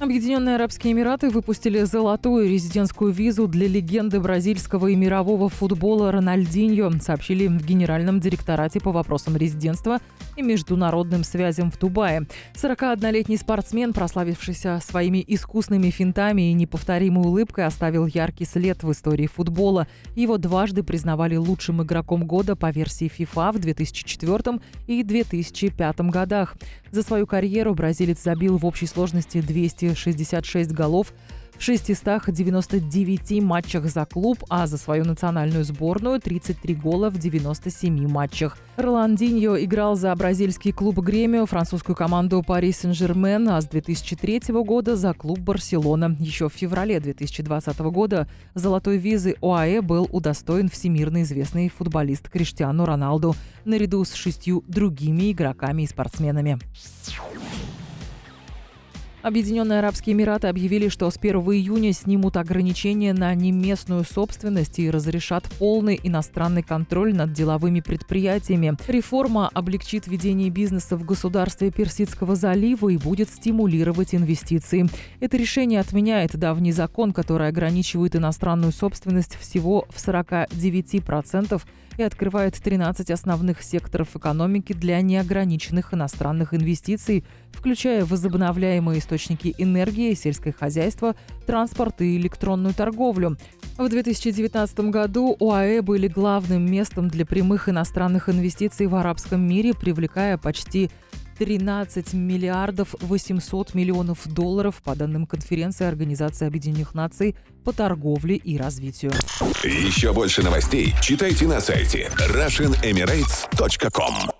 Объединенные Арабские Эмираты выпустили золотую резидентскую визу для легенды бразильского и мирового футбола Рональдиньо, сообщили в Генеральном директорате по вопросам резидентства и международным связям в Дубае. 41-летний спортсмен, прославившийся своими искусными финтами и неповторимой улыбкой, оставил яркий след в истории футбола. Его дважды признавали лучшим игроком года по версии FIFA в 2004 и 2005 годах. За свою карьеру бразилец забил в общей сложности 266 голов в 699 матчах за клуб, а за свою национальную сборную 33 гола в 97 матчах. Роландиньо играл за бразильский клуб Гремио, французскую команду Пари Сен-Жермен, а с 2003 года за клуб Барселона. Еще в феврале 2020 года золотой визы ОАЭ был удостоен всемирно известный футболист Криштиану Роналду наряду с шестью другими игроками и спортсменами. Объединенные Арабские Эмираты объявили, что с 1 июня снимут ограничения на неместную собственность и разрешат полный иностранный контроль над деловыми предприятиями. Реформа облегчит ведение бизнеса в государстве Персидского залива и будет стимулировать инвестиции. Это решение отменяет давний закон, который ограничивает иностранную собственность всего в 49% и открывает 13 основных секторов экономики для неограниченных иностранных инвестиций, включая возобновляемые источники энергии, сельское хозяйство, транспорт и электронную торговлю. В 2019 году ОАЭ были главным местом для прямых иностранных инвестиций в арабском мире, привлекая почти 13 миллиардов 800 миллионов долларов по данным конференции Организации Объединенных Наций по торговле и развитию. Еще больше новостей читайте на сайте RussianEmirates.com